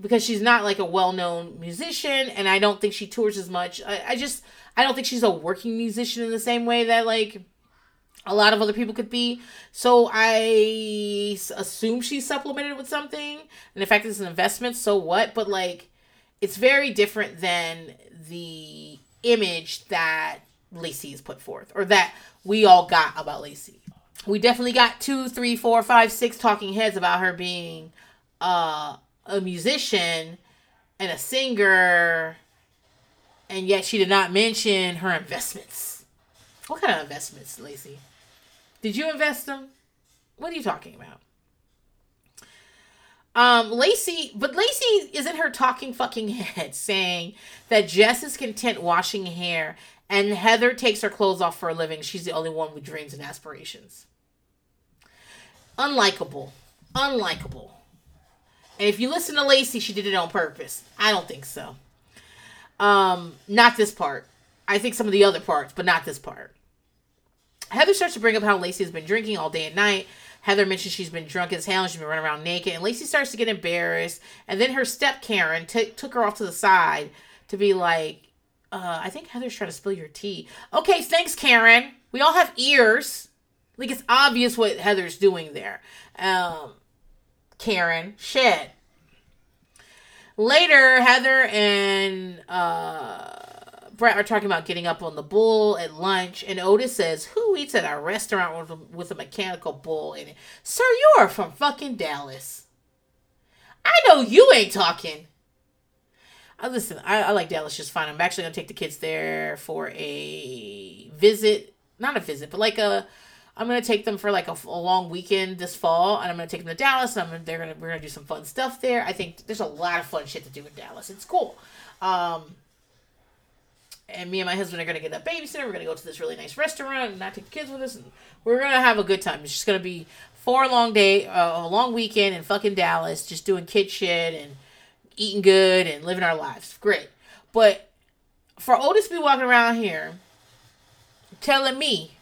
because she's not like a well-known musician, and I don't think she tours as much. I, I just I don't think she's a working musician in the same way that like a lot of other people could be. So I assume she's supplemented with something, and in fact, it's an investment. So what? But like, it's very different than the image that Lacey has put forth, or that we all got about Lacey. We definitely got two, three, four, five, six talking heads about her being uh, a musician and a singer, and yet she did not mention her investments. What kind of investments, Lacey? Did you invest them? What are you talking about? Um, Lacey, but Lacey is in her talking fucking head saying that Jess is content washing hair and Heather takes her clothes off for a living. She's the only one with dreams and aspirations. Unlikable. Unlikable. And if you listen to Lacey, she did it on purpose. I don't think so. Um, not this part. I think some of the other parts, but not this part. Heather starts to bring up how Lacey has been drinking all day and night Heather mentions she's been drunk as hell and she's been running around naked. And Lacey starts to get embarrassed. And then her step Karen t- took her off to the side to be like, uh, I think Heather's trying to spill your tea. Okay, thanks, Karen. We all have ears. Like, it's obvious what Heather's doing there. Um, Karen, shit. Later, Heather and uh, Bret are talking about getting up on the bull at lunch, and Otis says, Who eats at a restaurant with a, with a mechanical bull in it? Sir, you are from fucking Dallas. I know you ain't talking. I listen, I, I like Dallas just fine. I'm actually to take the kids there for a visit. Not a visit, but like a. I'm gonna take them for like a, a, long weekend this fall, and I'm gonna take them to Dallas. And I'm they're gonna we're gonna do some fun stuff there. I think there's a lot of fun shit to do in Dallas. It's cool. Um, and me and my husband are gonna get a babysitter. We're gonna go to this really nice restaurant and not take the kids with us. And we're gonna have a good time. It's just gonna be four long day, uh, a long weekend in fucking Dallas, just doing kid shit and eating good and living our lives. Great, but for Otis to be walking around here telling me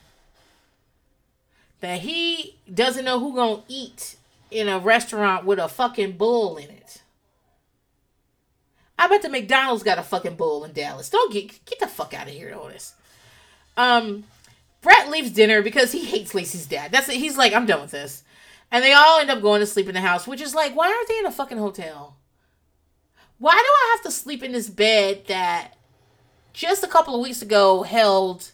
that he doesn't know who gonna eat in a restaurant with a fucking bull in it. I bet the McDonald's got a fucking bull in Dallas. Don't get get the fuck out of here, Otis. Um, Bret leaves dinner because he hates Lacey's dad. That's it. He's like, I'm done with this. And they all end up going to sleep in the house, which is like, why aren't they in a fucking hotel? Why do I have to sleep in this bed that just a couple of weeks ago held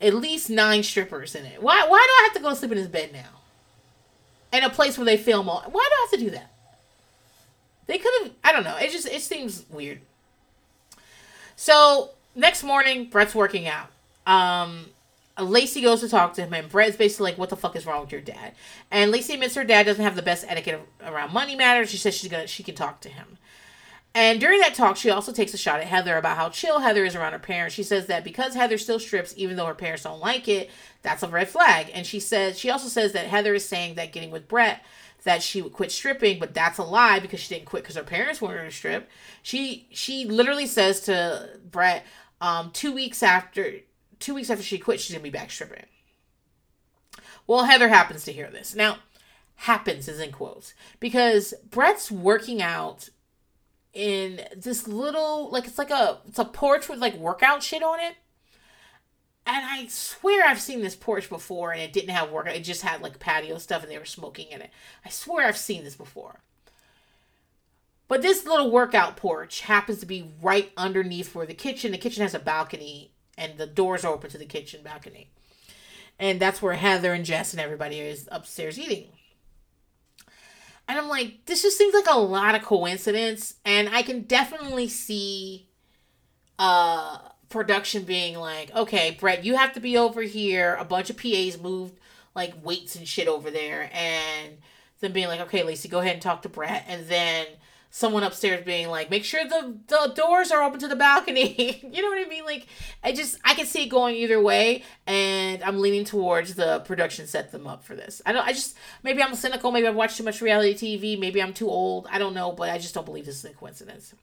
at least nine strippers in it? Why why do I have to go sleep in this bed now? In a place where they film all why do I have to do that? They could have. I don't know. It just it seems weird. So next morning, Bret's working out. Um, Lacey goes to talk to him, and Bret's basically like, "What the fuck is wrong with your dad?" And Lacey admits her dad doesn't have the best etiquette around money matters. She says she's gonna she can talk to him. And during that talk, she also takes a shot at Heather about how chill Heather is around her parents. She says that because Heather still strips, even though her parents don't like it, that's a red flag. And she says she also says that Heather is saying that getting with Bret that she would quit stripping, but that's a lie because she didn't quit because her parents wanted her to strip. She she literally says to Bret, um, two weeks after two weeks after she quit, she's gonna be back stripping. Well, Heather happens to hear this. Now, happens is in quotes because Bret's working out in this little like it's like a it's a porch with like workout shit on it and I swear I've seen this porch before and it didn't have work. It just had like patio stuff and they were smoking in it. I swear I've seen this before. But this little workout porch happens to be right underneath where the kitchen, the kitchen has a balcony and the doors are open to the kitchen balcony. And that's where Heather and Jess and everybody is upstairs eating. And I'm like, this just seems like a lot of coincidence. And I can definitely see uh production being like, okay, Bret, you have to be over here. A bunch of PAs moved like weights and shit over there. And then being like, okay, Lacey, go ahead and talk to Bret. And then someone upstairs being like, make sure the, the doors are open to the balcony. you know what I mean? Like, I just, I can see it going either way. And I'm leaning towards the production set them up for this. I don't, I just, maybe I'm cynical. Maybe I've watched too much reality TV. Maybe I'm too old. I don't know, but I just don't believe this is a coincidence.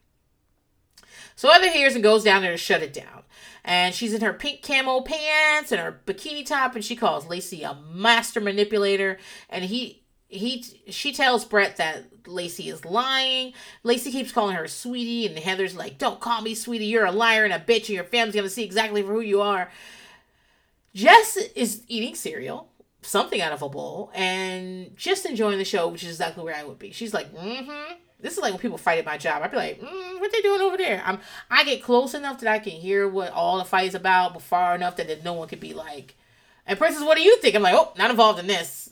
So Heather hears and goes down there to shut it down. And she's in her pink camo pants and her bikini top, and she calls Lacey a master manipulator. And he he she tells Bret that Lacey is lying. Lacey keeps calling her sweetie, and Heather's like, "Don't call me sweetie. You're a liar and a bitch, and your family's gonna see exactly for who you are." Jess is eating cereal, something out of a bowl, and just enjoying the show, which is exactly where I would be. She's like, "Mm-hmm." This is like when people fight at my job. I'd be like, mm, "What they doing over there?" I'm I get close enough that I can hear what all the fight is about, but far enough that no one could be like, "And Princess, what do you think?" I'm like, "Oh, not involved in this."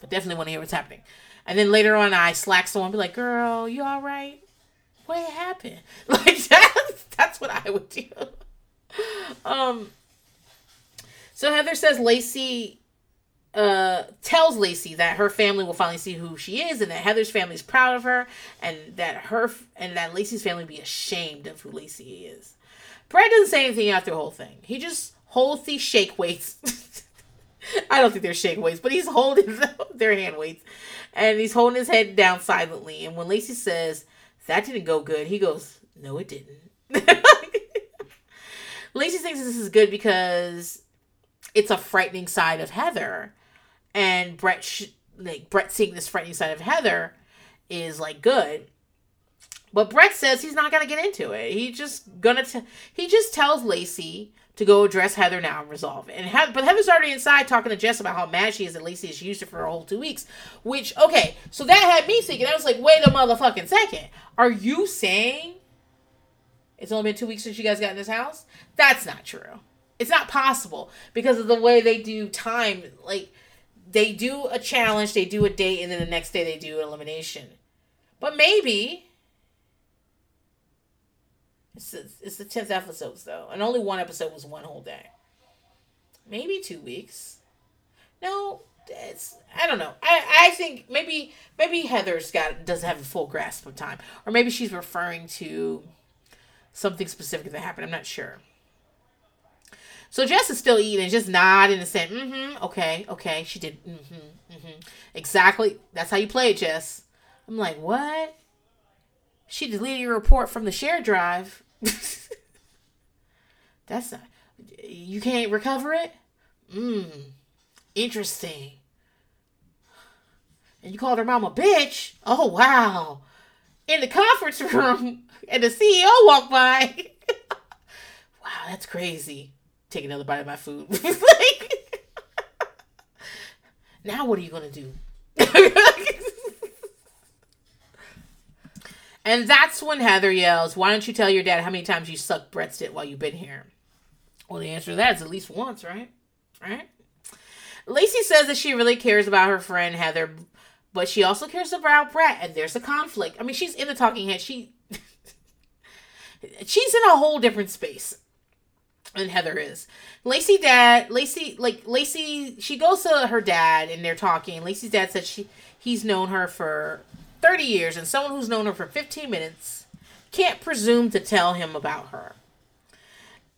but definitely want to hear what's happening. And then later on, I slack someone, be like, "Girl, you all right? What happened?" Like that's that's what I would do. Um. So Heather says Lacey uh, tells Lacey that her family will finally see who she is, and that Heather's family is proud of her, and that her and that Lacey's family be ashamed of who Lacey is. Brad doesn't say anything after the whole thing. He just holds these shake weights I don't think they're shake weights, but he's holding their hand weights, and he's holding his head down silently. And when Lacey says that didn't go good, he goes, "No, it didn't." Lacey thinks this is good because it's a frightening side of Heather, and Bret, sh- like Bret seeing this frightening side of Heather, is like good. But Bret says he's not gonna get into it. He just gonna he just tells Lacey to go address Heather now and resolve it. And but Heather's already inside talking to Jess about how mad she is that Lacey has used it for a whole two weeks. Which okay, so that had me thinking. I was like, wait a motherfucking second. Are you saying it's only been two weeks since you guys got in this house? That's not true. It's not possible because of the way they do time. Like they do a challenge, they do a date, and then the next day they do elimination. But maybe it's the, it's the tenth episodes though, and only one episode was one whole day. Maybe two weeks. No, it's I don't know. I I think maybe maybe Heather's got doesn't have a full grasp of time, or maybe she's referring to something specific that happened. I'm not sure. So Jess is still eating, just nodding and saying, "Mm-hmm, okay, okay." She did, mm-hmm, mm-hmm, exactly. That's how you play it, Jess. I'm like, what? She deleted your report from the share drive. That's not. You can't recover it? Mmm. Interesting. And you called her mom a bitch? Oh, wow. In the conference room, and the CEO walked by. wow, that's crazy. Take another bite of my food. like, now what are you to do? And that's when Heather yells, Why don't you tell your dad how many times you sucked Bret's tit while you've been here? Well, the answer to that is at least once, right? Right? Lacey says that she really cares about her friend Heather, but she also cares about Bret, and there's a conflict. I mean, she's in the talking head. She she's in a whole different space than Heather is. Lacey dad, Lacey like Lacey, she goes to her dad and they're talking. Lacey's dad said she he's known her for 30 years and someone who's known her for 15 minutes can't presume to tell him about her.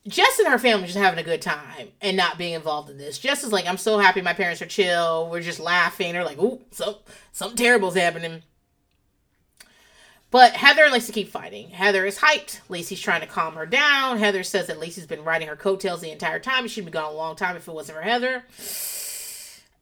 Jess and her family just having a good time and not being involved in this. Jess is like, I'm so happy my parents are chill. We're just laughing. They're like, ooh, so, something terrible's happening. But Heather likes to keep fighting. Heather is hyped. Lacey's trying to calm her down. Heather says that Lacey's been riding her coattails the entire time. She'd be gone a long time if it wasn't for Heather.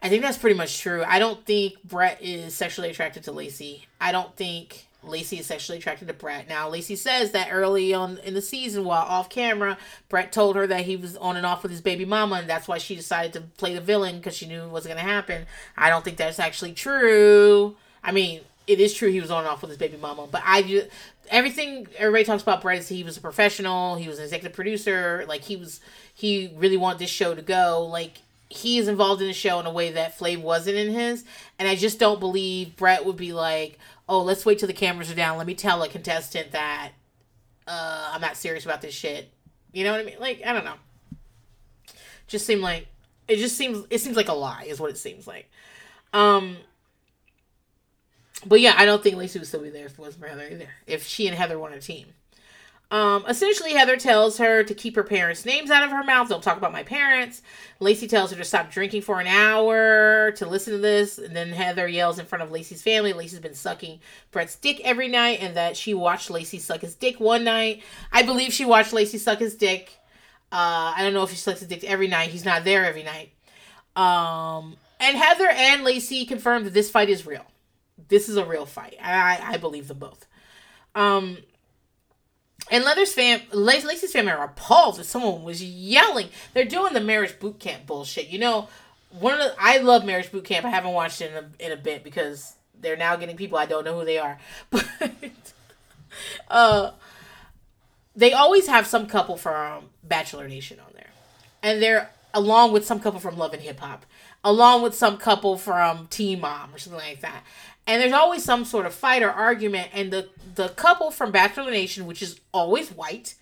I think that's pretty much true. I don't think Bret is sexually attracted to Lacey. I don't think Lacey is sexually attracted to Bret. Now, Lacey says that early on in the season, while off camera, Bret told her that he was on and off with his baby mama, and that's why she decided to play the villain because she knew it wasn't going to happen. I don't think that's actually true. I mean, it is true he was on and off with his baby mama, but I everything everybody talks about Bret is he was a professional, he was an executive producer, like he was he really wanted this show to go. Like he is involved in the show in a way that Flav wasn't in his, and I just don't believe Bret would be like, "Oh, let's wait till the cameras are down. Let me tell a contestant that uh, I'm not serious about this shit." You know what I mean? Like, I don't know. Just seemed like it just seems it seems like a lie is what it seems like. Um but yeah, I don't think Lacey would still be there if it wasn't for Heather either. If she and Heather won a team. Um, essentially, Heather tells her to keep her parents' names out of her mouth. Don't talk about my parents. Lacey tells her to stop drinking for an hour to listen to this. And then Heather yells in front of Lacey's family. Lacey's been sucking Bret's dick every night and that she watched Lacey suck his dick one night. I believe she watched Lacey suck his dick. Uh, I don't know if she sucks his dick every night. He's not there every night. Um, and Heather and Lacey confirmed that this fight is real. This is a real fight. I, I believe them both. Um, and Leather's fam, Lacey's family are appalled that someone was yelling. They're doing the marriage boot camp bullshit. You know, one of the, I love marriage boot camp. I haven't watched it in a, in a bit because they're now getting people I don't know who they are. But uh, they always have some couple from Bachelor Nation on there, and they're along with some couple from Love and Hip Hop, along with some couple from Teen Mom or something like that and there's always some sort of fight or argument and the the couple from bachelor nation which is always white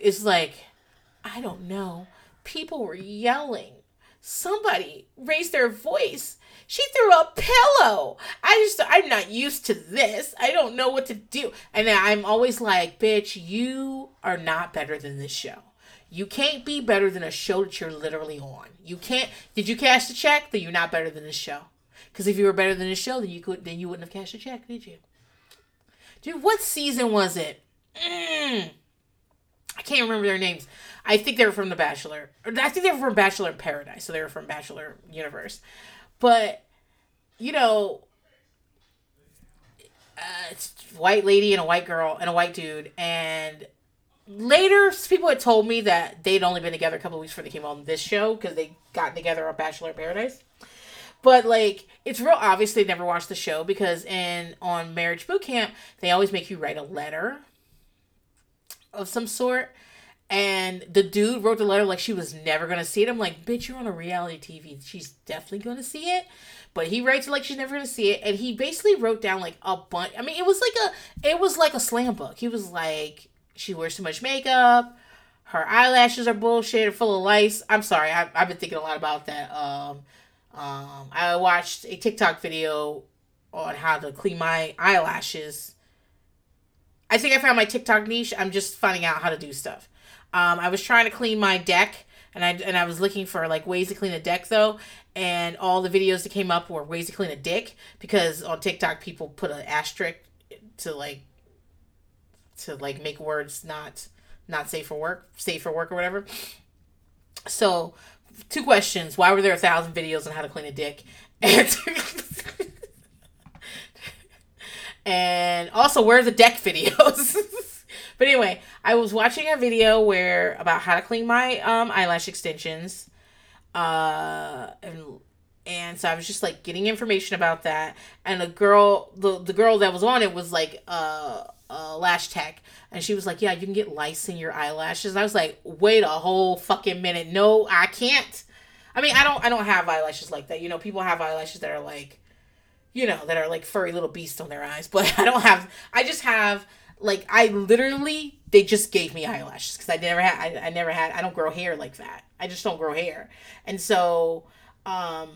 is like i don't know. People were yelling. Somebody raised their voice. She threw a pillow. I just i'm not used to this. I don't know what to do. And i'm always like bitch you are not better than this show. You can't be better than a show that you're literally on. You can't did you cash the check then you're not better than this show because if you were better than the show, then you could then you wouldn't have cashed a check, did you? Dude, what season was it? Mm. I can't remember their names. I think they were from The Bachelor. I think they were from Bachelor in Paradise, so they were from Bachelor Universe. But you know, uh, it's white lady and a white girl and a white dude, and later people had told me that they'd only been together a couple of weeks before they came on this show because they got together on Bachelor in Paradise. But like it's real obvious they never watched the show because in on Marriage Boot Camp they always make you write a letter of some sort. And the dude wrote the letter like she was never gonna see it. I'm like, bitch, you're on a reality TV. She's definitely gonna see it. But he writes it like she's never gonna see it. And he basically wrote down like a bunch I mean, it was like a it was like a slam book. He was like, she wears too much makeup, her eyelashes are bullshit, full of lice. I'm sorry, I, I've been thinking a lot about that. Um um, I watched a TikTok video on how to clean my eyelashes. I think I found my TikTok niche. I'm just finding out how to do stuff. Um, I was trying to clean my deck, and I and I was looking for like ways to clean a deck though, and all the videos that came up were ways to clean a dick because on TikTok people put an asterisk to like to like make words not not safe for work, safe for work or whatever. So two questions. Why were there a thousand videos on how to clean a dick? And, and also, where are the deck videos? but anyway, I was watching a video where about how to clean my um, eyelash extensions. Uh, and and so I was just like getting information about that. And the girl, the the girl that was on it was like uh, uh lash tech, and she was like, "Yeah, you can get lice in your eyelashes." I was like, "Wait a whole fucking minute! No, I can't." I mean, I don't, I don't have eyelashes like that. You know, people have eyelashes that are like, you know, that are like furry little beasts on their eyes. But I don't have. I just have like I literally they just gave me eyelashes because I never had. I, I never had. I don't grow hair like that. I just don't grow hair, and so um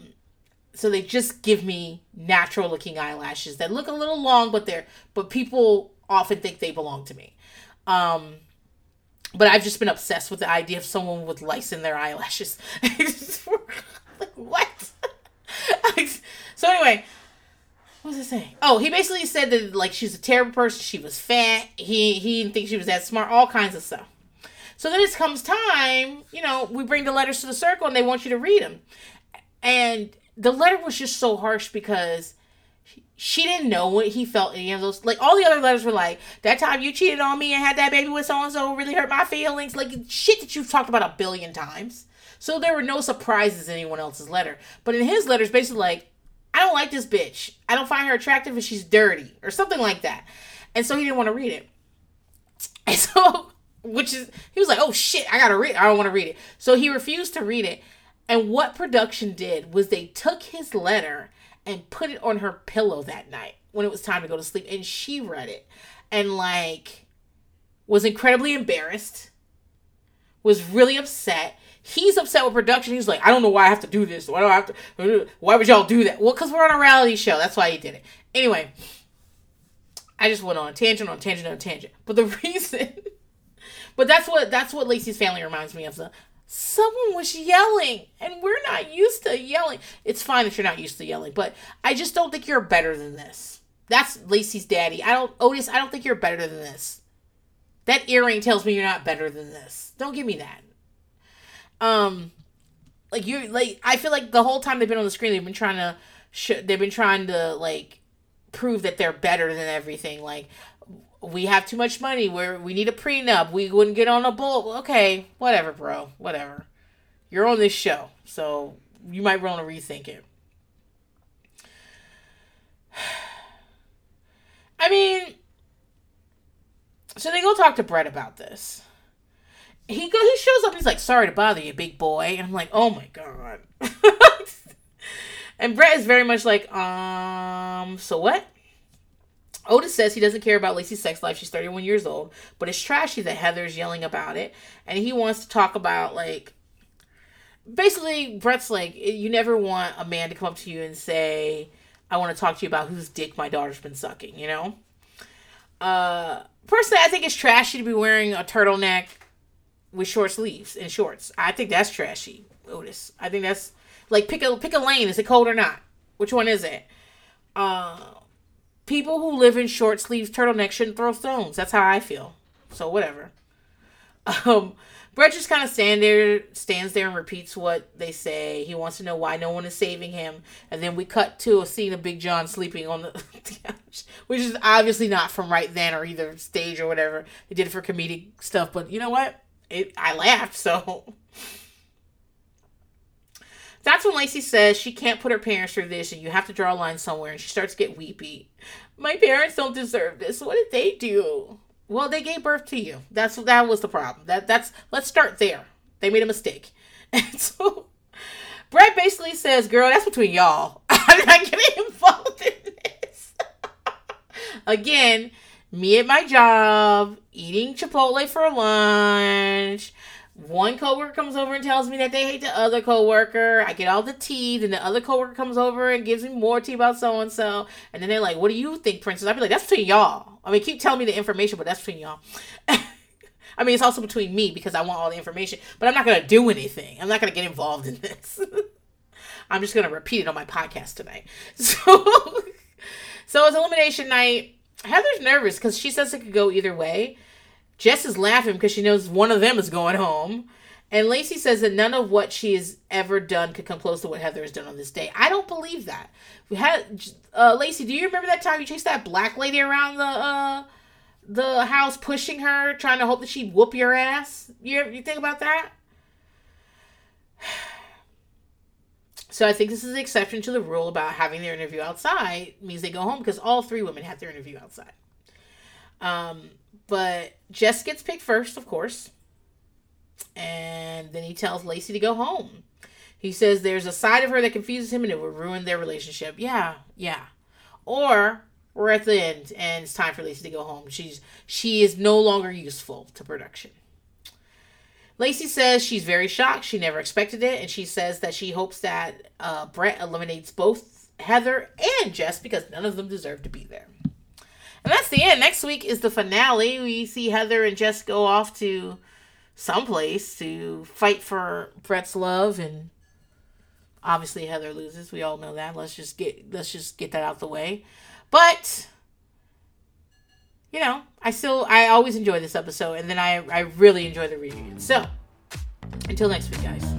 so they just give me natural looking eyelashes that look a little long but they're but people often think they belong to me. Um, but I've just been obsessed with the idea of someone with lice in their eyelashes. like what? so anyway, what was I saying? Oh, he basically said that like she's a terrible person. She was fat. He he didn't think she was that smart. All kinds of stuff. So then it comes time, you know, we bring the letters to the circle and they want you to read them. And the letter was just so harsh because she didn't know what he felt any of those like all the other letters were like that time you cheated on me and had that baby with so and so really hurt my feelings like shit that you've talked about a billion times. So there were no surprises in anyone else's letter. But in his letters basically like i don't like this bitch. I don't find her attractive and she's dirty or something like that. And so he didn't want to read it. And so which is he was like oh shit i gotta read i don't want to read it. So he refused to read it. And what production did was they took his letter and put it on her pillow that night when it was time to go to sleep. And she read it and, like, was incredibly embarrassed, was really upset. He's upset with production. He's like, I don't know why I have to do this. Why do I have to? Why would y'all do that? Well, because we're on a reality show. That's why he did it. Anyway, I just went on a tangent, on tangent, on tangent. But the reason, but that's what that's what Lacey's family reminds me of. The someone was yelling, and we're not used to yelling. It's fine if you're not used to yelling, but I just don't think you're better than this. That's Lacey's daddy. I don't, Otis. I don't think you're better than this. That earring tells me you're not better than this. Don't give me that. Um, like you, like I feel like the whole time they've been on the screen, they've been trying to, sh- they've been trying to like prove that they're better than everything. Like we have too much money. Where we need a prenup. We wouldn't get on a boat. Okay, whatever, bro. Whatever. You're on this show, so you might want to rethink it. I mean, so they go talk to Bret about this. He go he shows up. He's like, "Sorry to bother you, big boy." And I'm like, "Oh my god." and Bret is very much like, "Um, so what?" Otis says he doesn't care about Lacey's sex life. She's 31 years old, but it's trashy that Heather's yelling about it, and he wants to talk about like basically Bret's like you never want a man to come up to you and say, "I want to talk to you about whose dick my daughter's been sucking," you know? Uh personally, I think it's trashy to be wearing a turtleneck with short sleeves and shorts. I think that's trashy, Otis. I think that's like pick a pick a lane. Is it cold or not? Which one is it? Uh people who live in short sleeves turtlenecks shouldn't throw stones. That's how I feel. So whatever. Um, Bret just kind of stand there, stands there and repeats what they say. He wants to know why no one is saving him, and then we cut to a scene of Big John sleeping on the couch, which is obviously not from right then or either stage or whatever. They did it for comedic stuff, but you know what? It I laughed so. That's when Lacey says she can't put her parents through this and you have to draw a line somewhere and she starts to get weepy. My parents don't deserve this. What did they do? Well, they gave birth to you. That's that was the problem. That that's let's start there. They made a mistake. And so Bret basically says, "Girl, that's between y'all. I'm not getting involved in this." Again, me at my job, eating Chipotle for lunch, one coworker comes over and tells me that they hate the other coworker. I get all the tea, then the other coworker comes over and gives me more tea about so and so, and then they're like, "What do you think, Princess?" I'd be like, "That's between y'all." I mean, keep telling me the information, but that's between y'all. I mean, it's also between me because I want all the information, but I'm not gonna do anything. I'm not gonna get involved in this. I'm just gonna repeat it on my podcast tonight. So, so it's elimination night. Heather's nervous because she says it could go either way Jess is laughing because she knows one of them is going home. And Lacey says that none of what she has ever done could come close to what Heather has done on this day. I don't believe that. We had uh, Lacey. Do you remember that time you chased that black lady around the uh, the house, pushing her, trying to hope that she'd whoop your ass? You you think about that? So I think this is the exception to the rule about having their interview outside means they go home because all three women had their interview outside. Um, but Jess gets picked first, of course. And then he tells Lacey to go home. He says there's a side of her that confuses him and it would ruin their relationship. Yeah, yeah. Or we're at the end and it's time for Lacey to go home. She's she is no longer useful to production. Lacey says she's very shocked. She never expected it, and she says that she hopes that uh, Bret eliminates both Heather and Jess because none of them deserve to be there. And that's the end. Next week is the finale. We see Heather and Jess go off to someplace to fight for Bret's love and obviously Heather loses. We all know that. Let's just get let's just get that out the way. But you know, I still I always enjoy this episode and then I I really enjoy the reunion. So, until next week, guys.